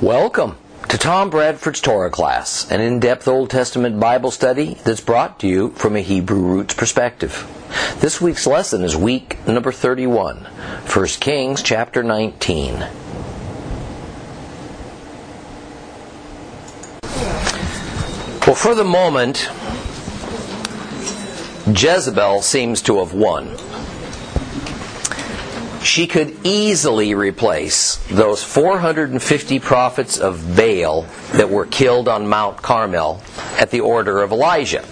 Welcome to Tom Bradford's Torah class, an in depth Old Testament Bible study that's brought to you from a Hebrew roots perspective. This week's lesson is week number 31, 1 Kings chapter 19. Well, for the moment, Jezebel seems to have won she could easily replace those 450 prophets of Baal that were killed on Mount Carmel at the order of Elijah.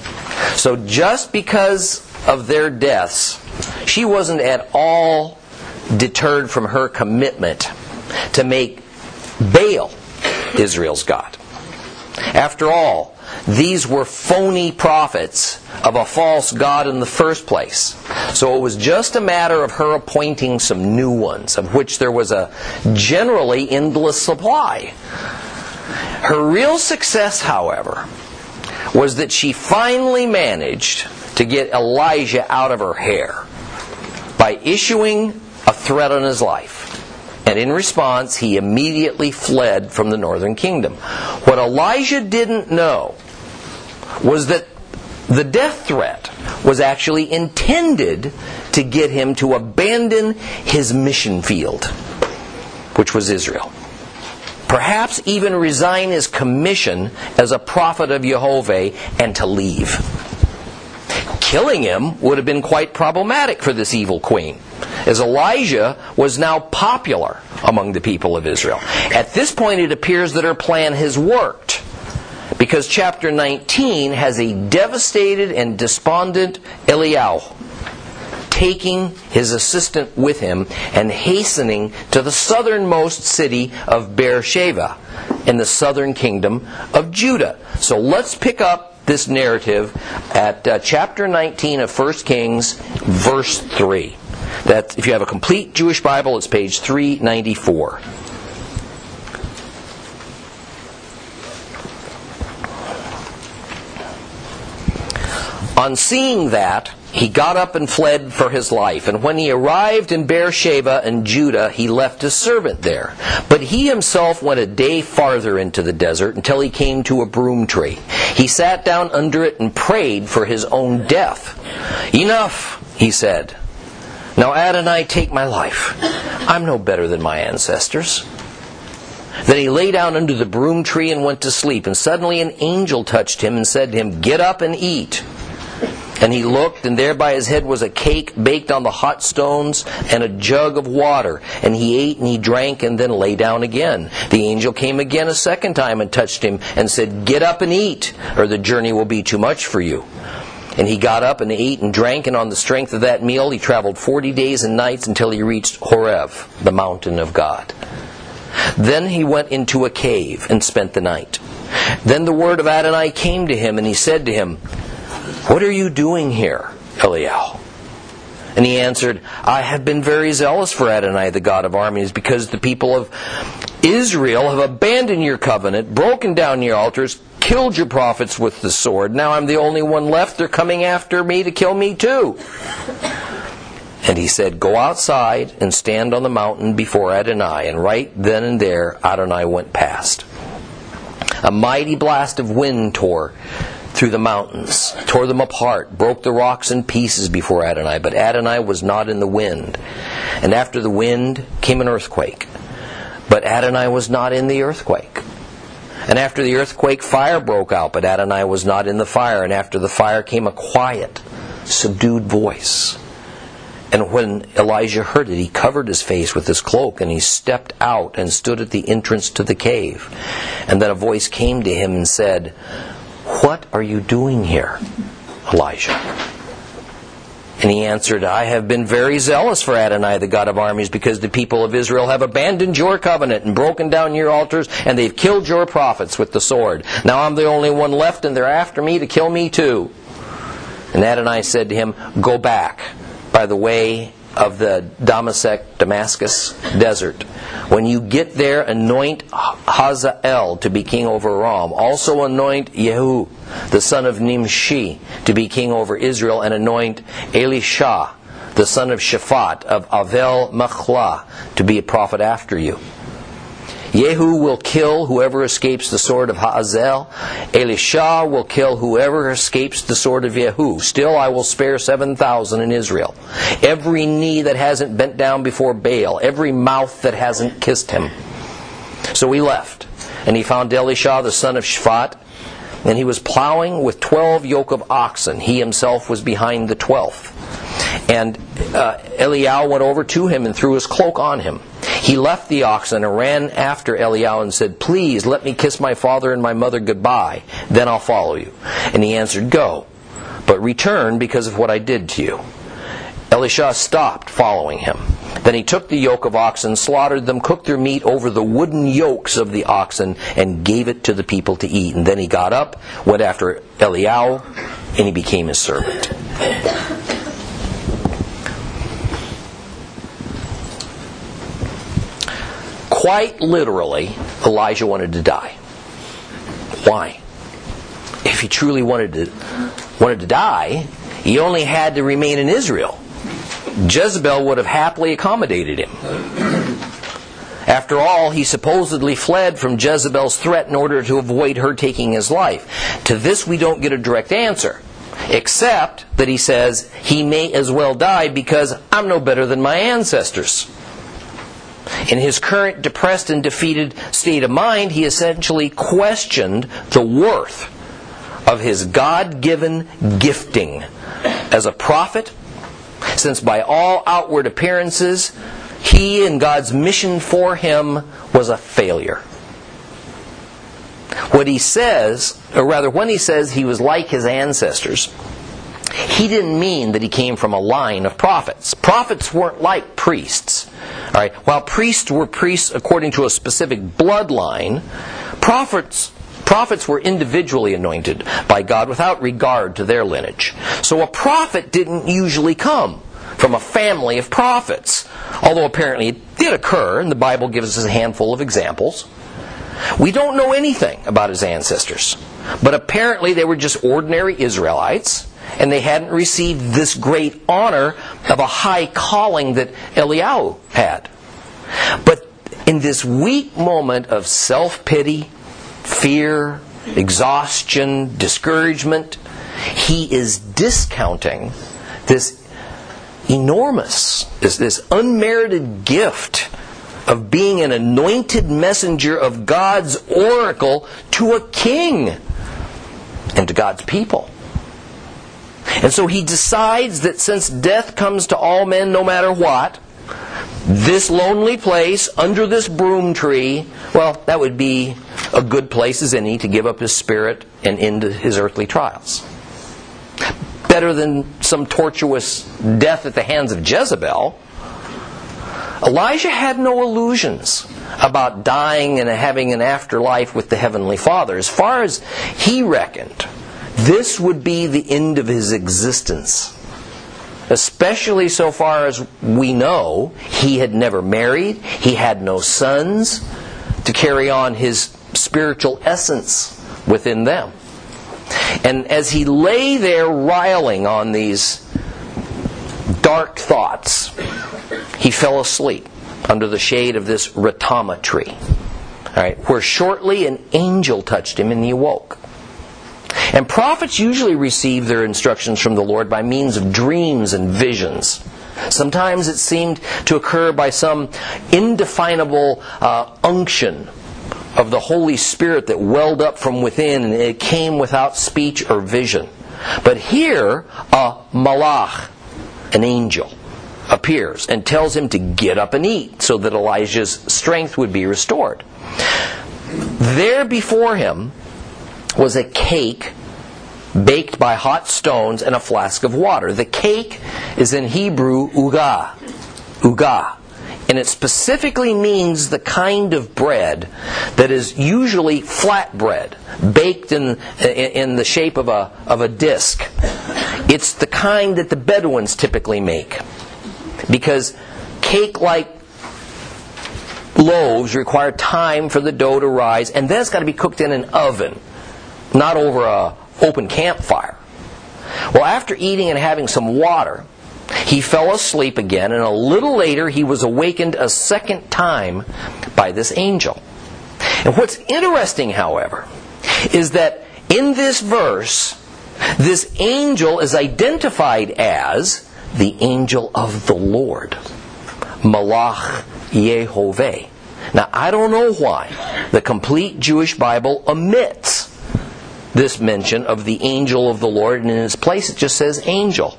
So just because of their deaths, she wasn't at all deterred from her commitment to make Baal Israel's God. After all, these were phony prophets of a false God in the first place. So it was just a matter of her appointing some new ones, of which there was a generally endless supply. Her real success, however, was that she finally managed to get Elijah out of her hair by issuing a threat on his life. And in response, he immediately fled from the northern kingdom. What Elijah didn't know was that the death threat was actually intended to get him to abandon his mission field, which was Israel. Perhaps even resign his commission as a prophet of Jehovah and to leave. Killing him would have been quite problematic for this evil queen, as Elijah was now popular among the people of Israel. At this point, it appears that her plan has worked because chapter 19 has a devastated and despondent Eliyahu taking his assistant with him and hastening to the southernmost city of Beersheba in the southern kingdom of Judah. So let's pick up this narrative at uh, chapter 19 of 1 Kings, verse 3. That if you have a complete Jewish Bible, it's page 394. On seeing that, he got up and fled for his life. And when he arrived in Beersheba and Judah, he left his servant there. But he himself went a day farther into the desert until he came to a broom tree. He sat down under it and prayed for his own death. Enough, he said. Now Adonai, take my life. I'm no better than my ancestors. Then he lay down under the broom tree and went to sleep. And suddenly an angel touched him and said to him, Get up and eat. And he looked, and there by his head was a cake baked on the hot stones and a jug of water. And he ate and he drank and then lay down again. The angel came again a second time and touched him and said, Get up and eat, or the journey will be too much for you. And he got up and ate and drank, and on the strength of that meal he traveled forty days and nights until he reached Horeb, the mountain of God. Then he went into a cave and spent the night. Then the word of Adonai came to him, and he said to him, what are you doing here, Eliyahu? And he answered, I have been very zealous for Adonai, the God of armies, because the people of Israel have abandoned your covenant, broken down your altars, killed your prophets with the sword. Now I'm the only one left. They're coming after me to kill me too. And he said, Go outside and stand on the mountain before Adonai. And right then and there, Adonai went past. A mighty blast of wind tore through the mountains, tore them apart, broke the rocks in pieces before Adonai, but Adonai was not in the wind. And after the wind came an earthquake, but Adonai was not in the earthquake. And after the earthquake, fire broke out, but Adonai was not in the fire. And after the fire came a quiet, subdued voice. And when Elijah heard it, he covered his face with his cloak, and he stepped out and stood at the entrance to the cave. And then a voice came to him and said, what are you doing here, Elijah? And he answered, I have been very zealous for Adonai, the God of armies, because the people of Israel have abandoned your covenant and broken down your altars, and they've killed your prophets with the sword. Now I'm the only one left, and they're after me to kill me too. And Adonai said to him, Go back by the way of the Damascus, Damascus desert. When you get there, anoint Hazael to be king over Aram. Also anoint Yehu, the son of Nimshi, to be king over Israel, and anoint Elisha, the son of Shaphat of Avel Machlah, to be a prophet after you. Jehu will kill whoever escapes the sword of Hazael. Elisha will kill whoever escapes the sword of Yehu. Still, I will spare 7,000 in Israel. Every knee that hasn't bent down before Baal, every mouth that hasn't kissed him. So he left, and he found Elisha the son of Shaphat, and he was plowing with 12 yoke of oxen. He himself was behind the twelfth. And uh, Eliyahu went over to him and threw his cloak on him. He left the oxen and ran after Eliyahu and said, Please let me kiss my father and my mother goodbye, then I'll follow you. And he answered, Go, but return because of what I did to you. Elisha stopped following him. Then he took the yoke of oxen, slaughtered them, cooked their meat over the wooden yokes of the oxen, and gave it to the people to eat. And then he got up, went after Eliyahu, and he became his servant. Quite literally, Elijah wanted to die. Why? If he truly wanted to wanted to die, he only had to remain in Israel. Jezebel would have happily accommodated him. After all, he supposedly fled from Jezebel's threat in order to avoid her taking his life. To this, we don't get a direct answer, except that he says he may as well die because I'm no better than my ancestors. In his current depressed and defeated state of mind, he essentially questioned the worth of his God given gifting as a prophet, since by all outward appearances, he and God's mission for him was a failure. What he says, or rather, when he says he was like his ancestors, he didn't mean that he came from a line of prophets. Prophets weren't like priests. All right, while priests were priests according to a specific bloodline, prophets prophets were individually anointed by God without regard to their lineage. So a prophet didn't usually come from a family of prophets, although apparently it did occur, and the Bible gives us a handful of examples. We don't know anything about his ancestors, but apparently they were just ordinary Israelites and they hadn't received this great honor of a high calling that Eliyahu had. But in this weak moment of self pity, fear, exhaustion, discouragement, he is discounting this enormous, this, this unmerited gift of being an anointed messenger of God's oracle to a king and to God's people. And so he decides that since death comes to all men no matter what, this lonely place under this broom tree, well, that would be a good place as any to give up his spirit and end his earthly trials. Better than some tortuous death at the hands of Jezebel. Elijah had no illusions about dying and having an afterlife with the Heavenly Father. As far as he reckoned, this would be the end of his existence. Especially so far as we know, he had never married, he had no sons to carry on his spiritual essence within them. And as he lay there riling on these dark thoughts, he fell asleep under the shade of this ratama tree. Right, where shortly an angel touched him and he awoke. And prophets usually receive their instructions from the Lord by means of dreams and visions. Sometimes it seemed to occur by some indefinable uh, unction of the Holy Spirit that welled up from within and it came without speech or vision. But here, a malach, an angel, appears and tells him to get up and eat so that Elijah's strength would be restored. There before him was a cake baked by hot stones and a flask of water. The cake is in Hebrew uga, uga, and it specifically means the kind of bread that is usually flat bread, baked in, in the shape of a, of a disc. It's the kind that the Bedouins typically make. Because cake like loaves require time for the dough to rise, and then it's got to be cooked in an oven not over a open campfire. Well, after eating and having some water, he fell asleep again, and a little later he was awakened a second time by this angel. And what's interesting, however, is that in this verse, this angel is identified as the angel of the Lord, Malach Yehovah. Now, I don't know why the complete Jewish Bible omits this mention of the angel of the Lord, and in its place it just says angel.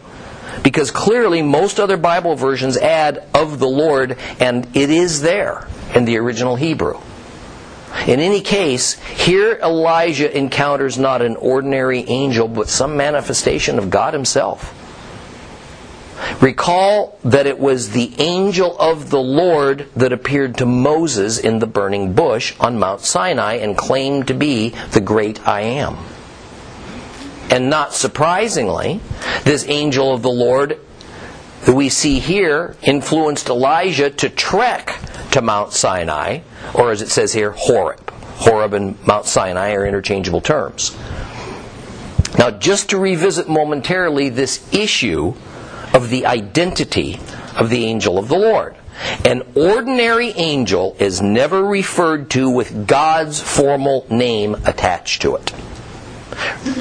Because clearly most other Bible versions add of the Lord, and it is there in the original Hebrew. In any case, here Elijah encounters not an ordinary angel, but some manifestation of God Himself. Recall that it was the angel of the Lord that appeared to Moses in the burning bush on Mount Sinai and claimed to be the great I am. And not surprisingly, this angel of the Lord that we see here influenced Elijah to trek to Mount Sinai, or as it says here, Horeb. Horeb and Mount Sinai are interchangeable terms. Now, just to revisit momentarily this issue of the identity of the angel of the Lord. An ordinary angel is never referred to with God's formal name attached to it.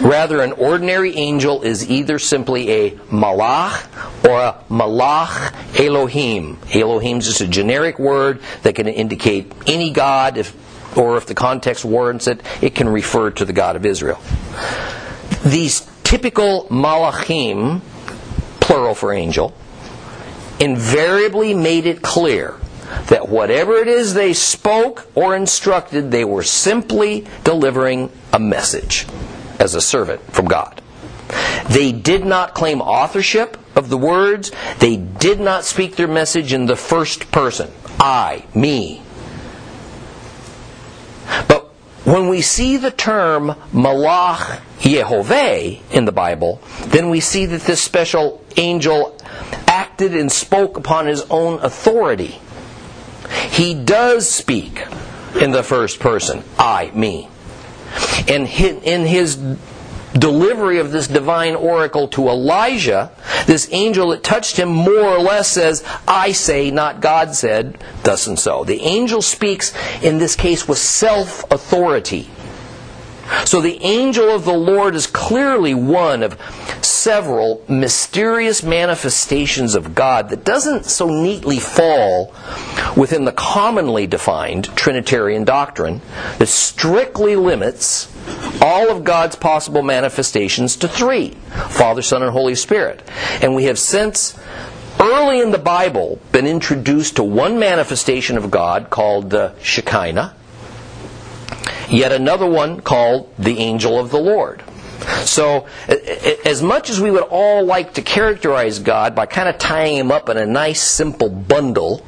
Rather, an ordinary angel is either simply a malach or a malach Elohim. Elohim is just a generic word that can indicate any god, if, or if the context warrants it, it can refer to the God of Israel. These typical malachim, plural for angel, invariably made it clear that whatever it is they spoke or instructed, they were simply delivering a message as a servant from God. They did not claim authorship of the words. They did not speak their message in the first person. I, me. But when we see the term Malach Yehovah in the Bible, then we see that this special angel acted and spoke upon his own authority. He does speak in the first person, I, me. And in his delivery of this divine oracle to Elijah, this angel that touched him more or less says, I say, not God said, thus and so. The angel speaks in this case with self authority. So the angel of the Lord is clearly one of several mysterious manifestations of God that doesn't so neatly fall within the commonly defined Trinitarian doctrine that strictly limits all of God's possible manifestations to three Father, Son, and Holy Spirit. And we have since early in the Bible been introduced to one manifestation of God called the Shekinah yet another one called the angel of the Lord. So, as much as we would all like to characterize God by kind of tying him up in a nice, simple bundle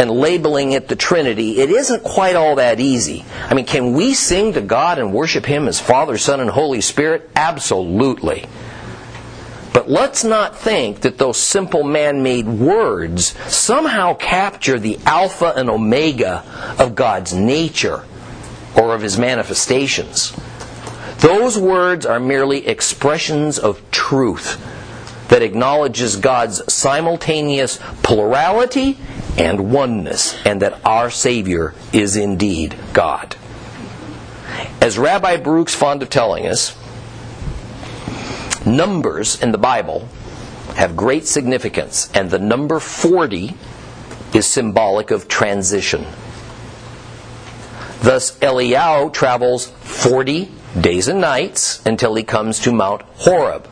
and labeling it the Trinity, it isn't quite all that easy. I mean, can we sing to God and worship Him as Father, Son, and Holy Spirit? Absolutely. But let's not think that those simple man made words somehow capture the Alpha and Omega of God's nature or of his manifestations. Those words are merely expressions of truth that acknowledges God's simultaneous plurality and oneness, and that our Savior is indeed God. As Rabbi Baruch's fond of telling us, numbers in the Bible have great significance, and the number 40 is symbolic of transition. Thus, Eliyahu travels 40 days and nights until he comes to Mount Horeb.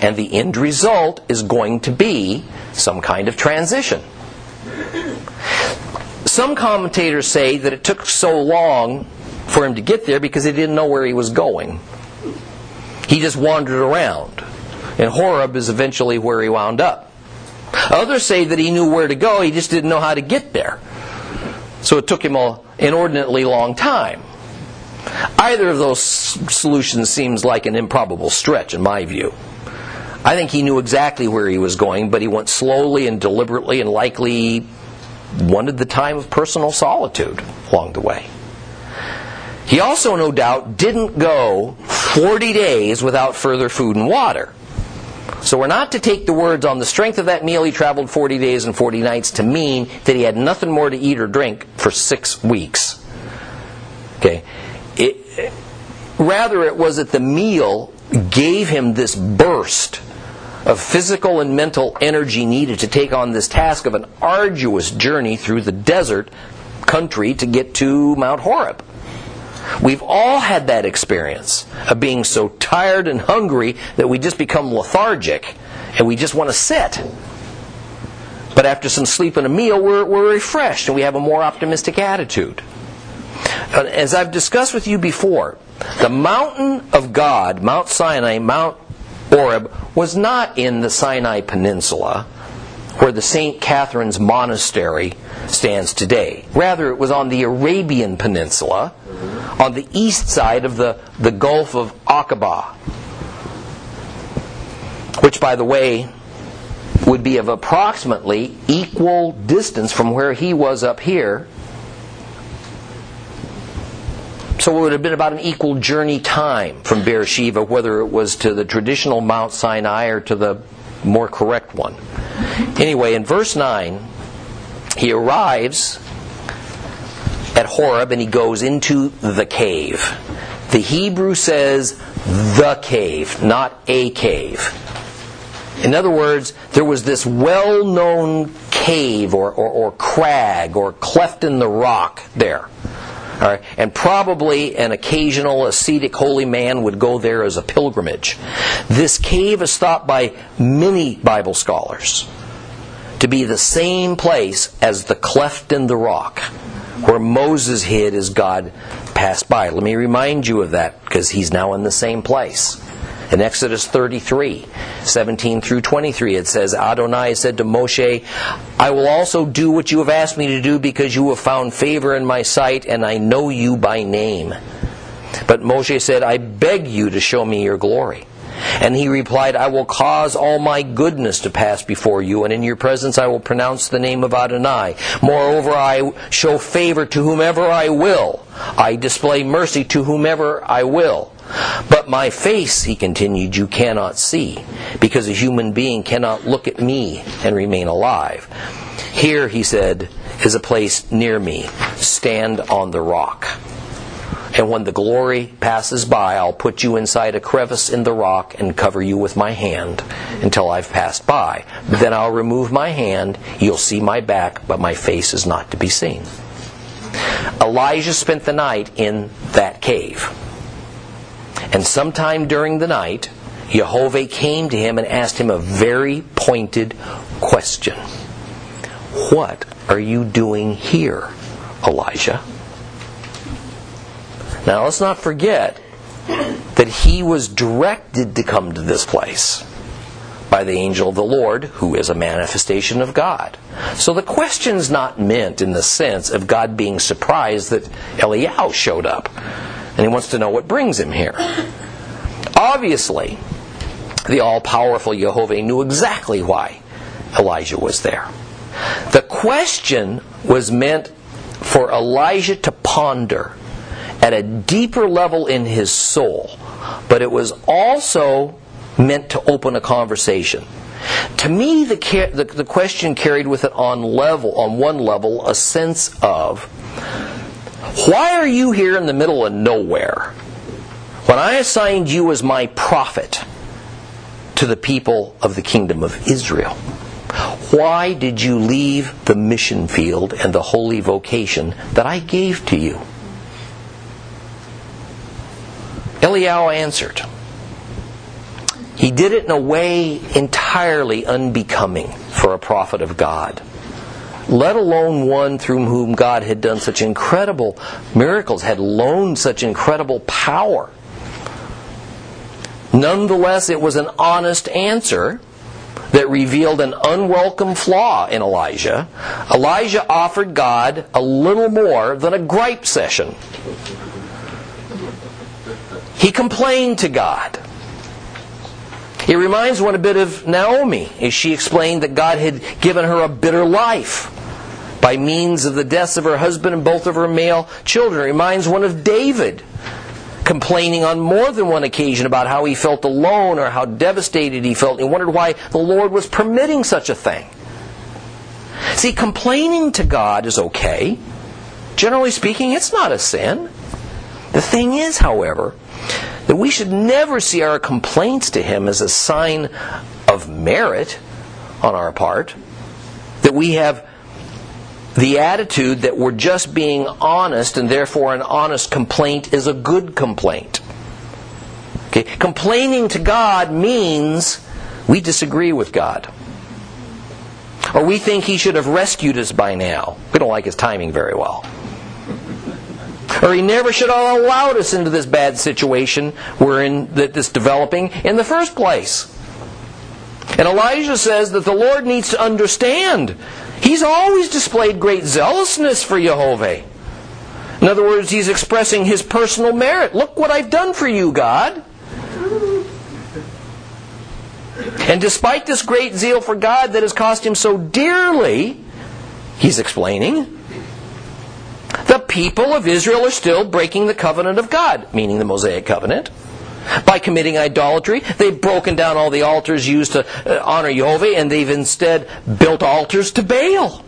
And the end result is going to be some kind of transition. Some commentators say that it took so long for him to get there because he didn't know where he was going. He just wandered around. And Horeb is eventually where he wound up. Others say that he knew where to go, he just didn't know how to get there. So it took him an inordinately long time. Either of those solutions seems like an improbable stretch, in my view. I think he knew exactly where he was going, but he went slowly and deliberately and likely wanted the time of personal solitude along the way. He also, no doubt, didn't go 40 days without further food and water. So we're not to take the words on the strength of that meal he traveled 40 days and 40 nights to mean that he had nothing more to eat or drink for six weeks. Okay? It, rather, it was that the meal gave him this burst of physical and mental energy needed to take on this task of an arduous journey through the desert country to get to Mount Horeb. We've all had that experience of being so tired and hungry that we just become lethargic and we just want to sit. But after some sleep and a meal, we're, we're refreshed and we have a more optimistic attitude. As I've discussed with you before, the mountain of God, Mount Sinai, Mount Horeb, was not in the Sinai Peninsula where the St. Catherine's Monastery stands today. Rather, it was on the Arabian Peninsula, on the east side of the, the Gulf of Aqaba, which, by the way, would be of approximately equal distance from where he was up here. So it would have been about an equal journey time from Beersheba, whether it was to the traditional Mount Sinai or to the more correct one. Anyway, in verse 9, he arrives at Horeb and he goes into the cave. The Hebrew says the cave, not a cave. In other words, there was this well known cave or, or, or, crag or cleft in the rock there. All right, and probably an occasional ascetic holy man would go there as a pilgrimage. This cave is thought by many Bible scholars to be the same place as the cleft in the rock where Moses hid as God passed by. Let me remind you of that because he's now in the same place. In Exodus 33, 17 through 23, it says, Adonai said to Moshe, I will also do what you have asked me to do because you have found favor in my sight and I know you by name. But Moshe said, I beg you to show me your glory. And he replied, I will cause all my goodness to pass before you, and in your presence I will pronounce the name of Adonai. Moreover, I show favor to whomever I will. I display mercy to whomever I will. But my face, he continued, you cannot see, because a human being cannot look at me and remain alive. Here, he said, is a place near me. Stand on the rock. And when the glory passes by, I'll put you inside a crevice in the rock and cover you with my hand until I've passed by. Then I'll remove my hand. You'll see my back, but my face is not to be seen. Elijah spent the night in that cave. And sometime during the night, Jehovah came to him and asked him a very pointed question What are you doing here, Elijah? Now let's not forget that he was directed to come to this place by the angel of the Lord, who is a manifestation of God. So the question's not meant in the sense of God being surprised that Eliyahu showed up, and he wants to know what brings him here. Obviously, the all powerful Jehovah knew exactly why Elijah was there. The question was meant for Elijah to ponder at a deeper level in his soul, but it was also meant to open a conversation. To me, the, the, the question carried with it on level, on one level, a sense of why are you here in the middle of nowhere when I assigned you as my prophet to the people of the kingdom of Israel? Why did you leave the mission field and the holy vocation that I gave to you? Eliyahu answered. He did it in a way entirely unbecoming for a prophet of God, let alone one through whom God had done such incredible miracles, had loaned such incredible power. Nonetheless, it was an honest answer that revealed an unwelcome flaw in Elijah. Elijah offered God a little more than a gripe session. He complained to God. It reminds one a bit of Naomi as she explained that God had given her a bitter life by means of the deaths of her husband and both of her male children. It reminds one of David complaining on more than one occasion about how he felt alone or how devastated he felt. He wondered why the Lord was permitting such a thing. See, complaining to God is okay. Generally speaking, it's not a sin. The thing is, however, that we should never see our complaints to him as a sign of merit on our part, that we have the attitude that we're just being honest and therefore an honest complaint is a good complaint. Okay? Complaining to God means we disagree with God. Or we think he should have rescued us by now. We don't like his timing very well. Or he never should have allowed us into this bad situation we're in that's developing in the first place. And Elijah says that the Lord needs to understand. He's always displayed great zealousness for Jehovah. In other words, he's expressing his personal merit. Look what I've done for you, God. And despite this great zeal for God that has cost him so dearly, he's explaining, the people of Israel are still breaking the covenant of God, meaning the Mosaic covenant. By committing idolatry, they've broken down all the altars used to uh, honor Jehovah, and they've instead built altars to Baal.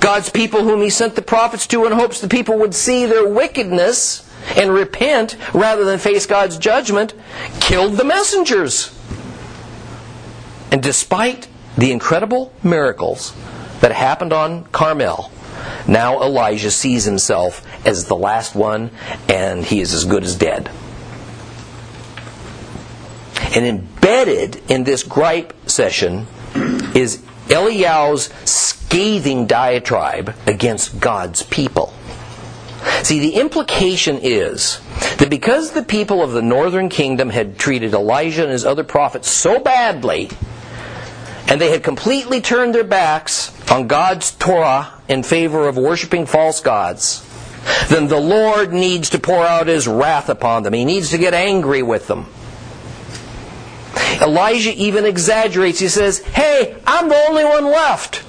God's people, whom He sent the prophets to in hopes the people would see their wickedness and repent rather than face God's judgment, killed the messengers. And despite the incredible miracles that happened on Carmel, now Elijah sees himself as the last one and he is as good as dead. And embedded in this gripe session is Eliyahu's scathing diatribe against God's people. See, the implication is that because the people of the northern kingdom had treated Elijah and his other prophets so badly, and they had completely turned their backs on God's Torah in favor of worshiping false gods, then the Lord needs to pour out his wrath upon them. He needs to get angry with them. Elijah even exaggerates. He says, Hey, I'm the only one left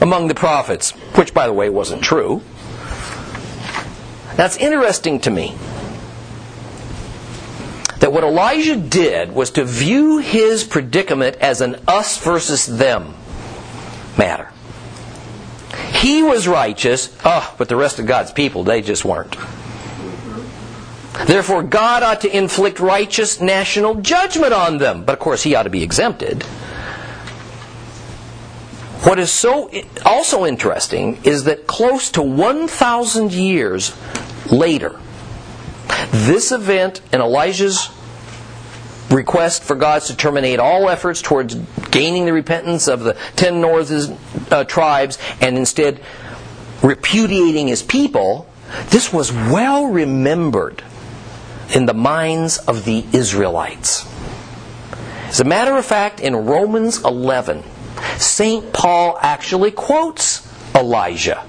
among the prophets, which, by the way, wasn't true. That's interesting to me. That what Elijah did was to view his predicament as an us versus them matter. He was righteous, oh, but the rest of God's people, they just weren't. Therefore, God ought to inflict righteous national judgment on them. But of course, he ought to be exempted. What is so also interesting is that close to 1,000 years later, this event and Elijah's request for God to terminate all efforts towards gaining the repentance of the ten northern uh, tribes and instead repudiating his people, this was well remembered in the minds of the Israelites. As a matter of fact, in Romans 11, St. Paul actually quotes Elijah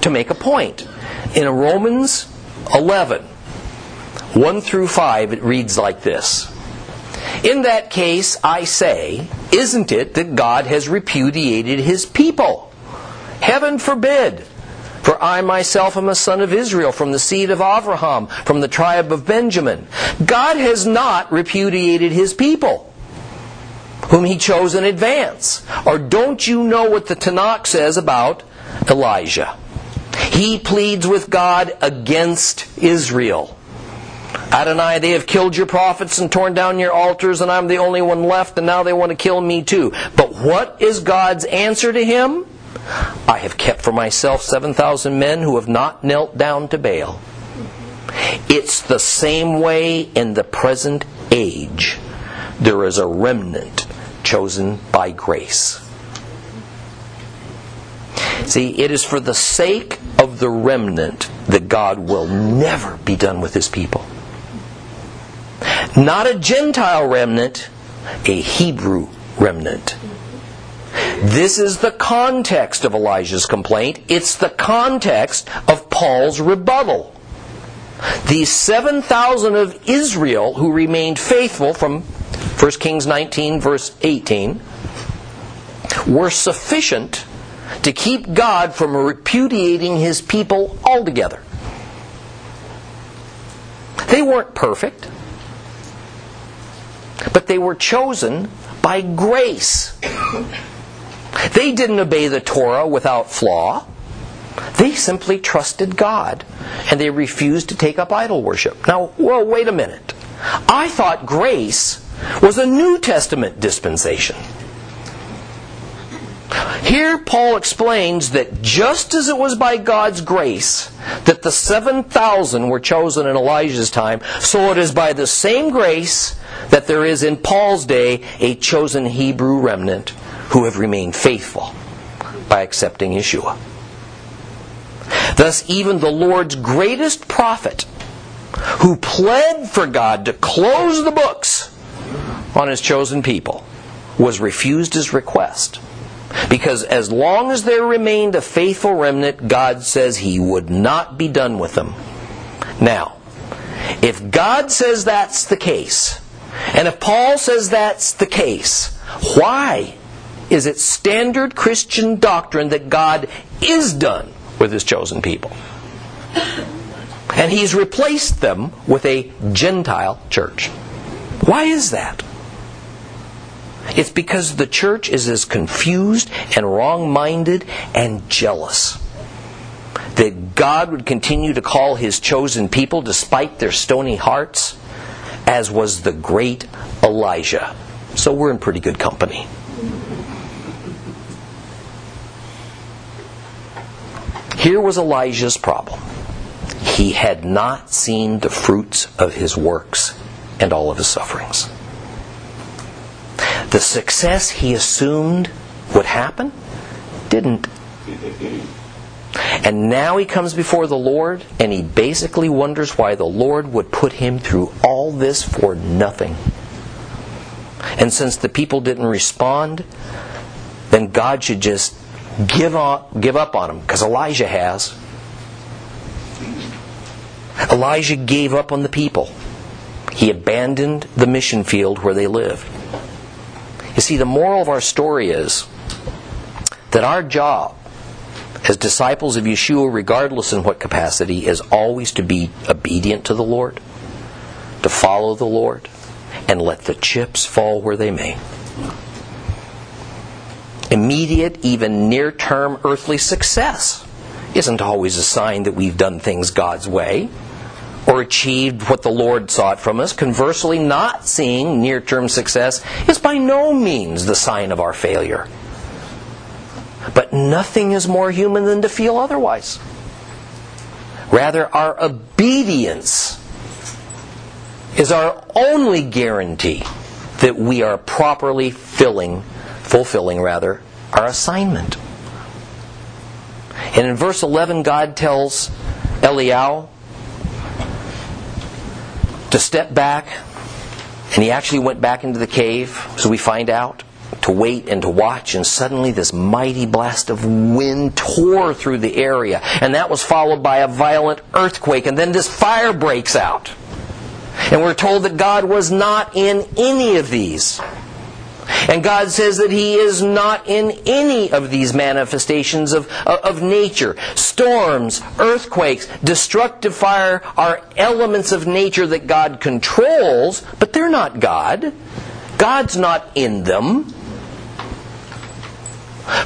to make a point. In Romans 11, 1 through 5, it reads like this In that case, I say, isn't it that God has repudiated his people? Heaven forbid! For I myself am a son of Israel, from the seed of Abraham, from the tribe of Benjamin. God has not repudiated his people, whom he chose in advance. Or don't you know what the Tanakh says about Elijah? He pleads with God against Israel. Adonai, they have killed your prophets and torn down your altars, and I'm the only one left, and now they want to kill me too. But what is God's answer to him? I have kept for myself 7,000 men who have not knelt down to Baal. It's the same way in the present age. There is a remnant chosen by grace. See, it is for the sake of the remnant that God will never be done with his people. Not a Gentile remnant, a Hebrew remnant. This is the context of Elijah's complaint. It's the context of Paul's rebuttal. These 7,000 of Israel who remained faithful from 1 Kings 19, verse 18, were sufficient to keep God from repudiating his people altogether. They weren't perfect, but they were chosen by grace. They didn't obey the Torah without flaw. They simply trusted God and they refused to take up idol worship. Now, well, wait a minute. I thought grace was a New Testament dispensation. Here, Paul explains that just as it was by God's grace that the 7,000 were chosen in Elijah's time, so it is by the same grace that there is in Paul's day a chosen Hebrew remnant who have remained faithful by accepting Yeshua. Thus, even the Lord's greatest prophet, who pled for God to close the books on his chosen people, was refused his request. Because as long as there remained a faithful remnant, God says he would not be done with them. Now, if God says that's the case, and if Paul says that's the case, why is it standard Christian doctrine that God is done with his chosen people? And he's replaced them with a Gentile church. Why is that? It's because the church is as confused and wrong minded and jealous that God would continue to call his chosen people despite their stony hearts, as was the great Elijah. So we're in pretty good company. Here was Elijah's problem. He had not seen the fruits of his works and all of his sufferings. The success he assumed would happen didn't. And now he comes before the Lord and he basically wonders why the Lord would put him through all this for nothing. And since the people didn't respond, then God should just give up, give up on them because Elijah has. Elijah gave up on the people. He abandoned the mission field where they lived. You see, the moral of our story is that our job as disciples of Yeshua, regardless in what capacity, is always to be obedient to the Lord, to follow the Lord, and let the chips fall where they may. Immediate, even near term earthly success isn't always a sign that we've done things God's way or achieved what the Lord sought from us. Conversely, not seeing near term success is by no means the sign of our failure. But nothing is more human than to feel otherwise. Rather, our obedience is our only guarantee that we are properly filling, fulfilling rather, our assignment. And in verse 11, God tells Eliyahu to step back, and he actually went back into the cave, so we find out, to wait and to watch, and suddenly this mighty blast of wind tore through the area, and that was followed by a violent earthquake, and then this fire breaks out. And we're told that God was not in any of these. And God says that He is not in any of these manifestations of, uh, of nature. Storms, earthquakes, destructive fire are elements of nature that God controls, but they're not God. God's not in them.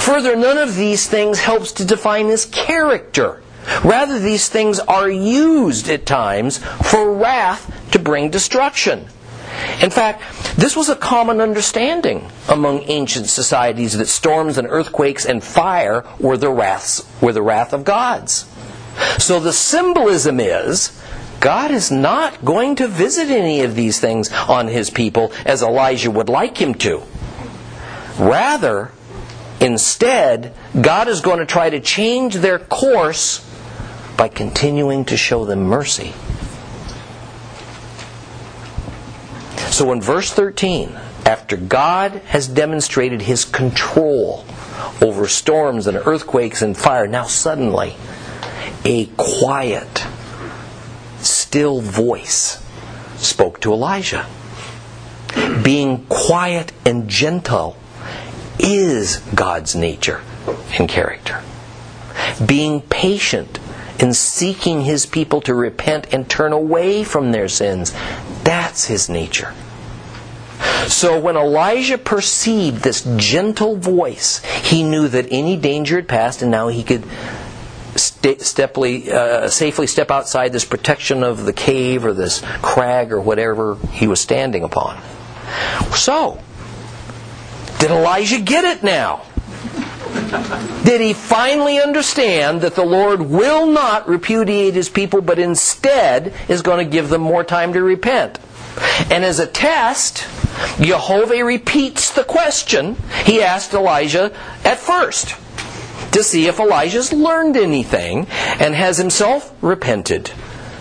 Further, none of these things helps to define His character. Rather, these things are used at times for wrath to bring destruction. In fact, this was a common understanding among ancient societies that storms and earthquakes and fire were the wraths were the wrath of gods. So the symbolism is God is not going to visit any of these things on his people as Elijah would like him to. Rather, instead, God is going to try to change their course by continuing to show them mercy. So in verse 13, after God has demonstrated his control over storms and earthquakes and fire, now suddenly a quiet, still voice spoke to Elijah. Being quiet and gentle is God's nature and character. Being patient in seeking his people to repent and turn away from their sins, that's his nature. So when Elijah perceived this gentle voice, he knew that any danger had passed and now he could steply, uh, safely step outside this protection of the cave or this crag or whatever he was standing upon. So, did Elijah get it now? Did he finally understand that the Lord will not repudiate his people, but instead is going to give them more time to repent? And as a test, Jehovah repeats the question he asked Elijah at first to see if Elijah's learned anything and has himself repented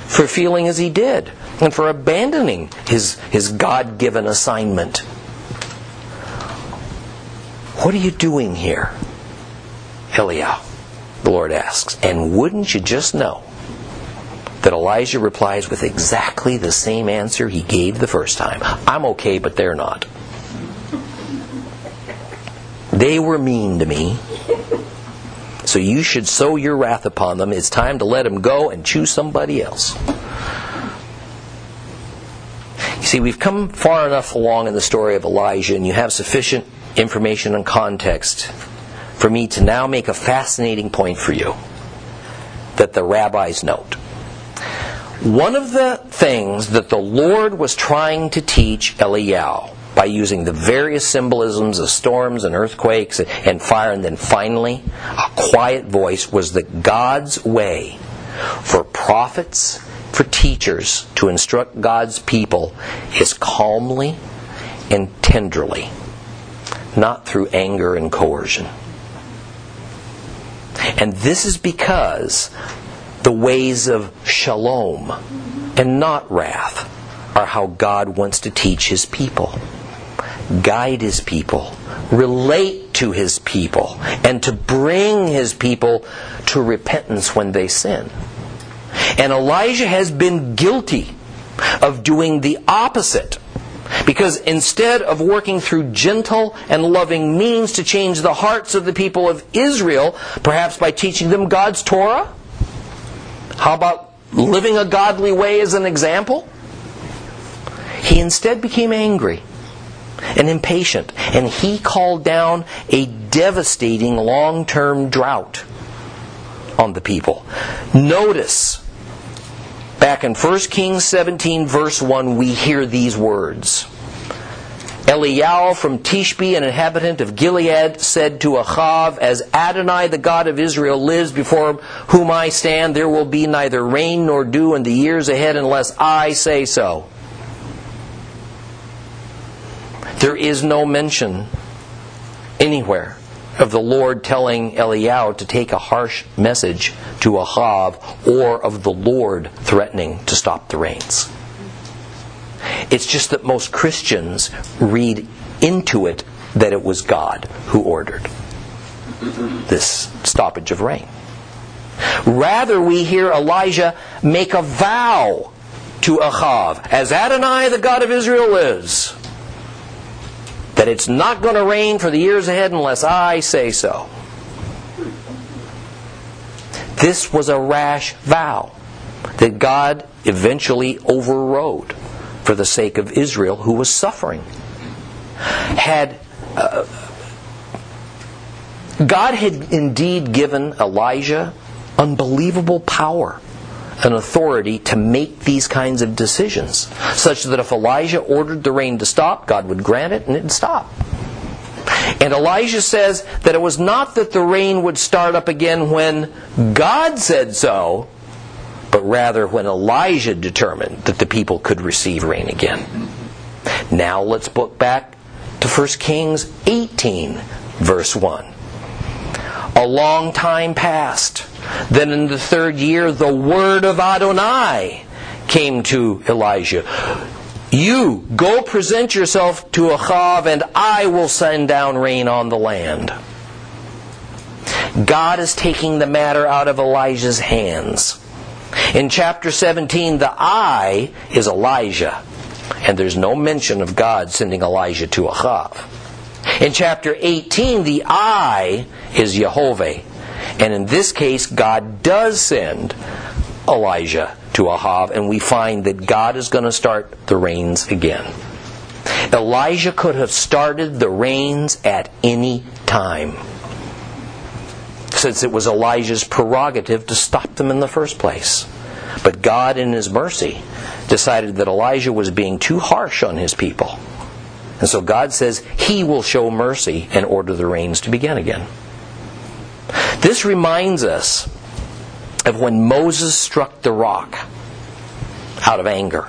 for feeling as he did and for abandoning his, his God given assignment. What are you doing here, Eliyahu? The Lord asks. And wouldn't you just know that Elijah replies with exactly the same answer he gave the first time I'm okay, but they're not. They were mean to me. So you should sow your wrath upon them. It's time to let them go and choose somebody else. You see, we've come far enough along in the story of Elijah, and you have sufficient information and context for me to now make a fascinating point for you that the rabbis note. One of the things that the Lord was trying to teach Eliyahu by using the various symbolisms of storms and earthquakes and fire, and then finally, a quiet voice was that God's way for prophets, for teachers to instruct God's people is calmly and tenderly, not through anger and coercion. And this is because the ways of shalom and not wrath are how God wants to teach his people guide his people, relate to his people, and to bring his people to repentance when they sin. And Elijah has been guilty of doing the opposite. Because instead of working through gentle and loving means to change the hearts of the people of Israel, perhaps by teaching them God's Torah, how about living a godly way as an example? He instead became angry and impatient, and he called down a devastating long term drought on the people. Notice, back in 1 Kings 17, verse 1, we hear these words. Eliyahu from Tishbe, an inhabitant of Gilead, said to Achav, As Adonai, the God of Israel, lives before whom I stand, there will be neither rain nor dew in the years ahead unless I say so. There is no mention anywhere of the Lord telling Eliyahu to take a harsh message to Ahav or of the Lord threatening to stop the rains. It's just that most Christians read into it that it was God who ordered this stoppage of rain. Rather, we hear Elijah make a vow to Ahav, as Adonai, the God of Israel, is that it's not going to rain for the years ahead unless I say so. This was a rash vow that God eventually overrode for the sake of Israel who was suffering. Had uh, God had indeed given Elijah unbelievable power an authority to make these kinds of decisions, such that if Elijah ordered the rain to stop, God would grant it and it'd stop. And Elijah says that it was not that the rain would start up again when God said so, but rather when Elijah determined that the people could receive rain again. Now let's look back to 1 Kings 18, verse 1. A long time passed then in the third year, the word of Adonai came to Elijah. You go present yourself to Achav, and I will send down rain on the land. God is taking the matter out of Elijah's hands. In chapter 17, the I is Elijah, and there's no mention of God sending Elijah to Achav. In chapter 18, the I is Jehovah, and in this case, God does send Elijah to Ahav, and we find that God is going to start the rains again. Elijah could have started the rains at any time. since it was Elijah's prerogative to stop them in the first place. But God, in His mercy, decided that Elijah was being too harsh on his people. And so God says He will show mercy and order the rains to begin again. This reminds us of when Moses struck the rock out of anger.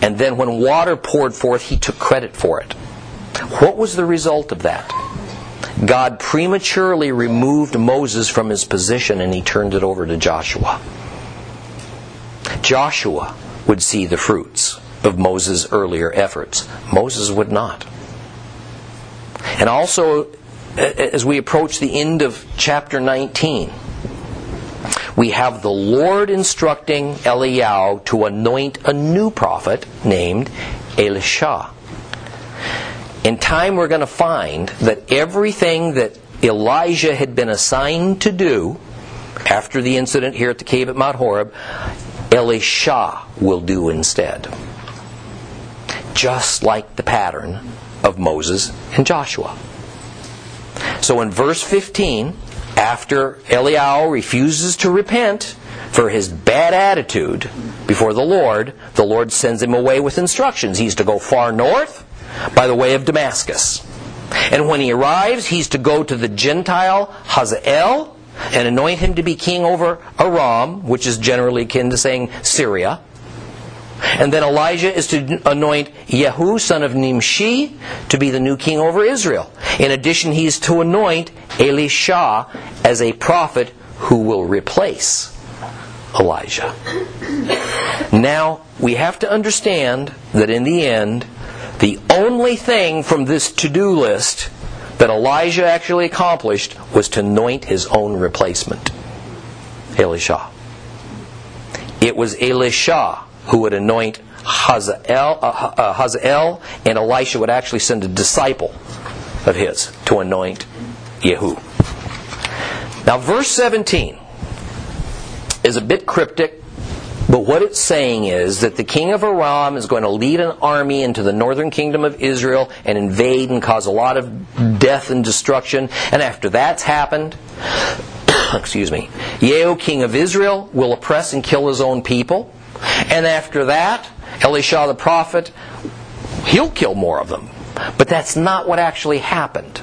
And then when water poured forth, he took credit for it. What was the result of that? God prematurely removed Moses from his position and he turned it over to Joshua. Joshua would see the fruits of Moses' earlier efforts. Moses would not. And also, as we approach the end of chapter 19, we have the Lord instructing Eliyahu to anoint a new prophet named Elisha. In time, we're going to find that everything that Elijah had been assigned to do after the incident here at the cave at Mount Horeb, Elisha will do instead. Just like the pattern of Moses and Joshua. So in verse 15, after Eliyahu refuses to repent for his bad attitude before the Lord, the Lord sends him away with instructions. He's to go far north by the way of Damascus. And when he arrives, he's to go to the Gentile Hazael and anoint him to be king over Aram, which is generally akin to saying Syria. And then Elijah is to anoint Yehu, son of Nimshi, to be the new king over Israel. In addition, he is to anoint Elisha as a prophet who will replace Elijah. Now, we have to understand that in the end, the only thing from this to do list that Elijah actually accomplished was to anoint his own replacement, Elisha. It was Elisha who would anoint Hazael, uh, uh, Hazael, and Elisha would actually send a disciple of his to anoint Yehu. Now, verse 17 is a bit cryptic, but what it's saying is that the king of Aram is going to lead an army into the northern kingdom of Israel and invade and cause a lot of death and destruction. And after that's happened, excuse me, Yehu, king of Israel, will oppress and kill his own people. And after that, Elisha the prophet, he'll kill more of them. But that's not what actually happened.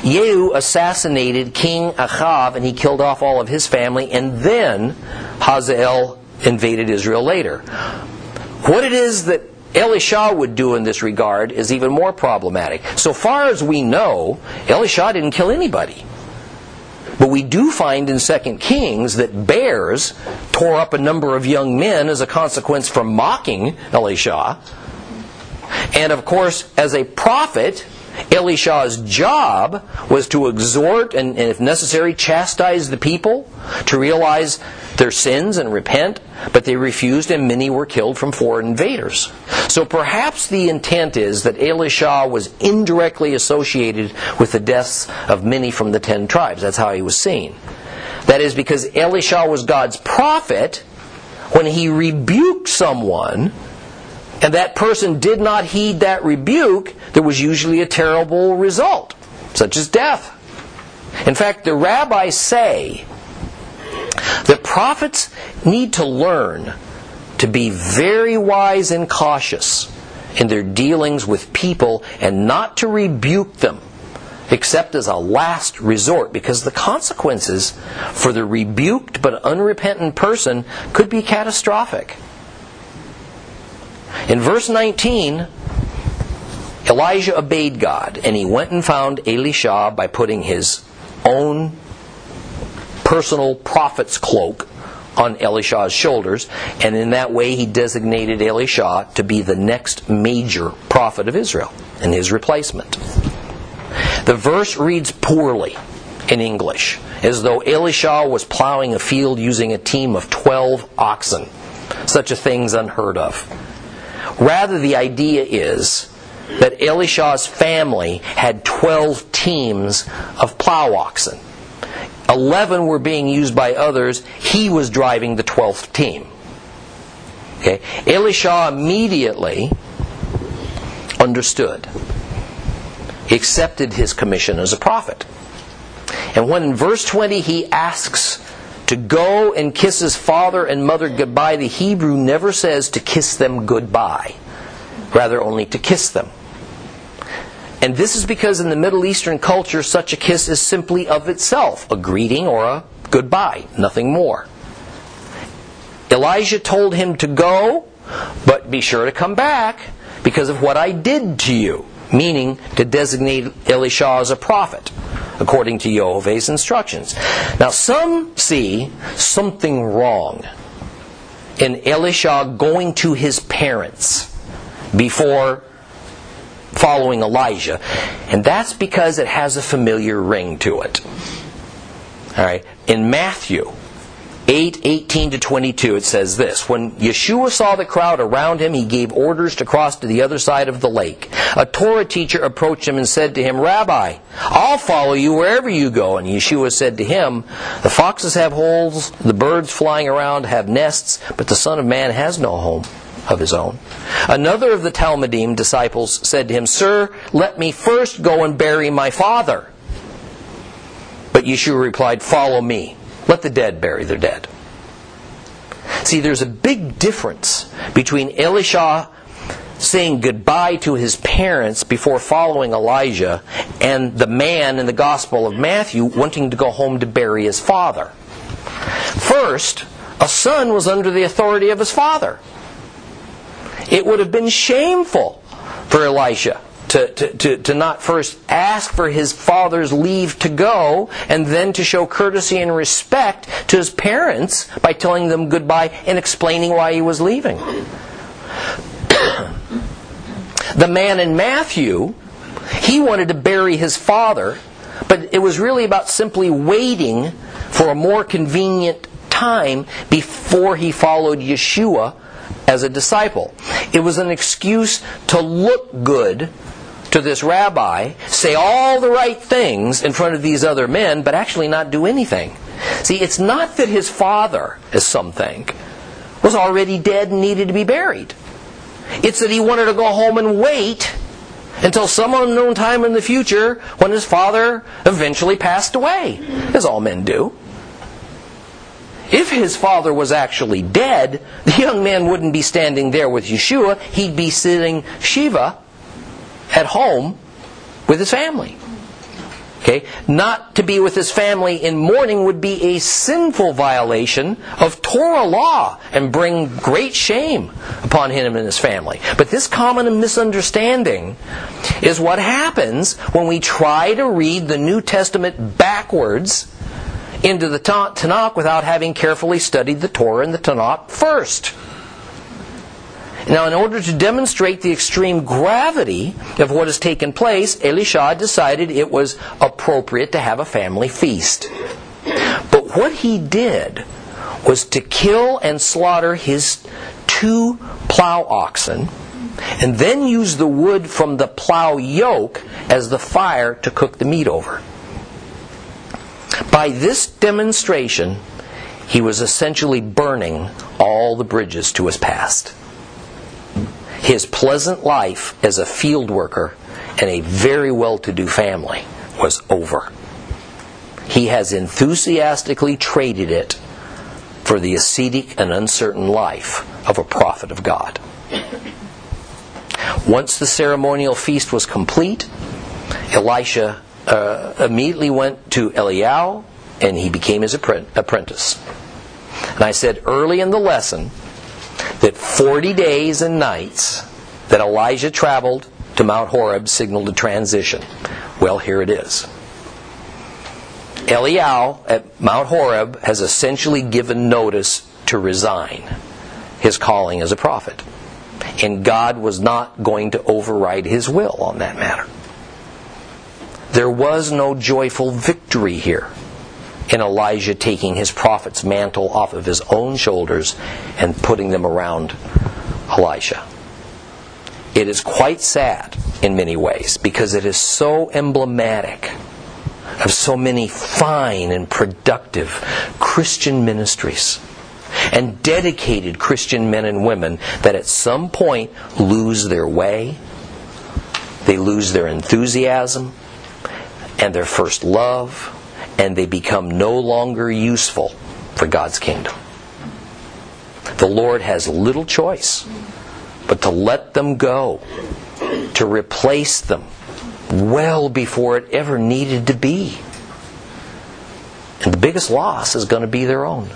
Yehu assassinated King Achav and he killed off all of his family, and then Hazael invaded Israel later. What it is that Elisha would do in this regard is even more problematic. So far as we know, Elisha didn't kill anybody. But we do find in 2 Kings that bears tore up a number of young men as a consequence for mocking Elisha. And of course, as a prophet, Elisha's job was to exhort and, and, if necessary, chastise the people to realize their sins and repent, but they refused and many were killed from foreign invaders. So perhaps the intent is that Elisha was indirectly associated with the deaths of many from the ten tribes. That's how he was seen. That is because Elisha was God's prophet when he rebuked someone and that person did not heed that rebuke, there was usually a terrible result, such as death. In fact, the rabbis say that prophets need to learn to be very wise and cautious in their dealings with people and not to rebuke them except as a last resort because the consequences for the rebuked but unrepentant person could be catastrophic. In verse 19, Elijah obeyed God, and he went and found Elisha by putting his own personal prophet's cloak on Elisha's shoulders, and in that way he designated Elisha to be the next major prophet of Israel and his replacement. The verse reads poorly in English, as though Elisha was plowing a field using a team of 12 oxen. Such a thing's unheard of. Rather, the idea is that Elisha's family had 12 teams of plow oxen. 11 were being used by others. He was driving the 12th team. Okay? Elisha immediately understood, accepted his commission as a prophet. And when in verse 20 he asks to go and kiss his father and mother goodbye, the Hebrew never says to kiss them goodbye, rather, only to kiss them. And this is because in the Middle Eastern culture, such a kiss is simply of itself a greeting or a goodbye, nothing more. Elijah told him to go, but be sure to come back because of what I did to you, meaning to designate Elisha as a prophet according to Jehovah's instructions. Now, some see something wrong in Elisha going to his parents before following Elijah, and that's because it has a familiar ring to it. All right, in Matthew 8 18 to 22, it says this When Yeshua saw the crowd around him, he gave orders to cross to the other side of the lake. A Torah teacher approached him and said to him, Rabbi, I'll follow you wherever you go. And Yeshua said to him, The foxes have holes, the birds flying around have nests, but the Son of Man has no home of his own. Another of the Talmidim disciples said to him, Sir, let me first go and bury my father. But Yeshua replied, Follow me. Let the dead bury their dead. See, there's a big difference between Elisha saying goodbye to his parents before following Elijah and the man in the Gospel of Matthew wanting to go home to bury his father. First, a son was under the authority of his father. It would have been shameful for Elisha to, to, to, not first ask for his father's leave to go and then to show courtesy and respect to his parents by telling them goodbye and explaining why he was leaving. the man in Matthew, he wanted to bury his father, but it was really about simply waiting for a more convenient time before he followed Yeshua as a disciple. It was an excuse to look good to this rabbi, say all the right things in front of these other men, but actually not do anything. See, it's not that his father, as some think, was already dead and needed to be buried. It's that he wanted to go home and wait until some unknown time in the future when his father eventually passed away, as all men do. If his father was actually dead, the young man wouldn't be standing there with Yeshua. He'd be sitting Shiva at home with his family. Okay? Not to be with his family in mourning would be a sinful violation of Torah law and bring great shame upon him and his family. But this common misunderstanding is what happens when we try to read the New Testament backwards into the Tanakh without having carefully studied the Torah and the Tanakh first. Now, in order to demonstrate the extreme gravity of what has taken place, Elisha decided it was appropriate to have a family feast. But what he did was to kill and slaughter his two plow oxen and then use the wood from the plow yoke as the fire to cook the meat over. By this demonstration, he was essentially burning all the bridges to his past. His pleasant life as a field worker and a very well to do family was over. He has enthusiastically traded it for the ascetic and uncertain life of a prophet of God. Once the ceremonial feast was complete, Elisha uh, immediately went to Eliyahu and he became his apprentice. And I said early in the lesson that 40 days and nights that Elijah traveled to Mount Horeb signaled a transition. Well, here it is. Eliyahu at Mount Horeb has essentially given notice to resign his calling as a prophet. And God was not going to override his will on that matter. There was no joyful victory here in Elijah taking his prophet's mantle off of his own shoulders and putting them around Elisha. It is quite sad in many ways because it is so emblematic of so many fine and productive Christian ministries and dedicated Christian men and women that at some point lose their way, they lose their enthusiasm and their first love and they become no longer useful for God's kingdom. The Lord has little choice but to let them go, to replace them well before it ever needed to be. And the biggest loss is going to be their own.